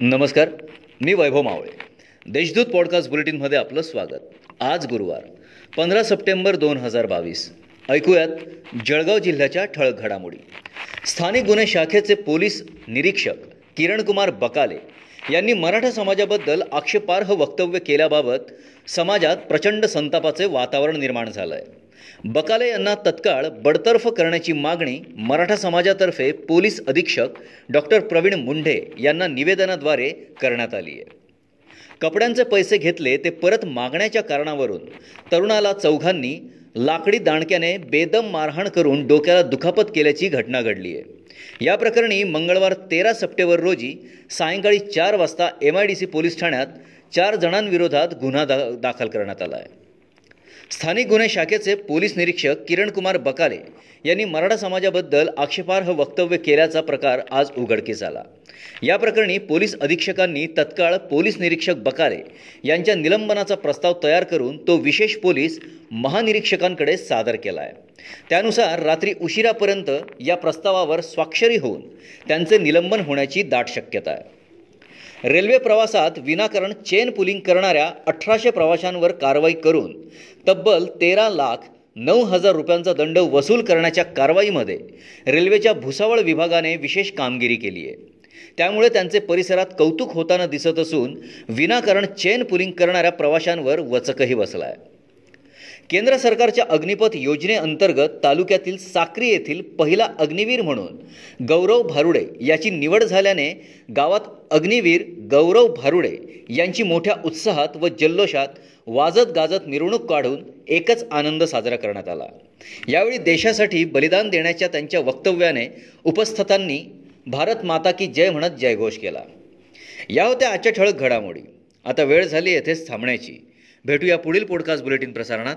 नमस्कार मी वैभव मावळे. देशदूत पॉडकास्ट बुलेटिनमध्ये आपलं स्वागत. आज गुरुवार पंधरा सप्टेंबर दोन हजार बावीस. ऐकूयात जळगाव जिल्ह्याच्या ठळक घडामोडी. स्थानिक गुन्हे शाखेचे पोलीस निरीक्षक किरणकुमार बकाले यांनी मराठा समाजाबद्दल आक्षेपार्ह वक्तव्य केल्याबाबत समाजात प्रचंड संतापाचे वातावरण निर्माण झालं आहे बकाले यांना तत्काळ बडतर्फ करण्याची मागणी मराठा समाजातर्फे पोलीस अधीक्षक डॉक्टर प्रवीण मुंढे यांना निवेदनाद्वारे करण्यात आली आहे. कपड्यांचे पैसे घेतले ते परत मागण्याच्या कारणावरून तरुणाला चौघांनी लाकडी दांडक्याने बेदम मारहाण करून डोक्याला दुखापत केल्याची घटना घडली आहे. या प्रकरणी मंगळवार तेरा सप्टेंबर रोजी सायंकाळी चार वाजता M I D C police ठाण्यात चार जणांविरोधात गुन्हा दा दाखल करण्यात आला आहे. स्थानिक गुन्हे शाखेचे पोलीस निरीक्षक किरणकुमार बकाले यांनी मराठा समाजाबद्दल आक्षेपार्ह वक्तव्य केल्याचा प्रकार आज उघडकीस आला. या प्रकरणी पोलीस अधीक्षकांनी तत्काळ पोलीस निरीक्षक बकाले यांच्या निलंबनाचा प्रस्ताव तयार करून तो विशेष पोलीस महानिरीक्षकांकडे सादर केला आहे त्यानुसार रात्री उशिरापर्यंत या प्रस्तावावर स्वाक्षरी होऊन त्यांचे निलंबन होण्याची दाट शक्यता आहे. रेल्वे प्रवासात विनाकारण चेन पुलिंग करणाऱ्या अठराशे प्रवाशांवर कारवाई करून तब्बल तेरा लाख नऊ हजार रुपयांचा दंड वसूल करण्याच्या कारवाईमध्ये रेल्वेच्या भुसावळ विभागाने विशेष कामगिरी केली आहे. त्यामुळे त्यांचे परिसरात कौतुक होताना दिसत असून विनाकारण चेन पुलिंग करणाऱ्या प्रवाशांवर वचकही बसला आहे केंद्र सरकारच्या अग्निपथ योजनेअंतर्गत तालुक्यातील साक्री येथील पहिला अग्निवीर म्हणून गौरव भारुडे याची निवड झाल्याने गावात अग्निवीर गौरव भारुडे यांची मोठ्या उत्साहात व जल्लोषात वाजत गाजत मिरवणूक काढून एकच आनंद साजरा करण्यात आला. यावेळी देशासाठी बलिदान देण्याच्या त्यांच्या वक्तव्याने उपस्थितांनी भारत माता की जय म्हणत जयघोष केला. या होत्या आजच्या ठळक घडामोडी. आता वेळ झाली येथेच थांबण्याची. भेटूया पुढील पॉडकास्ट बुलेटिन प्रसारणात.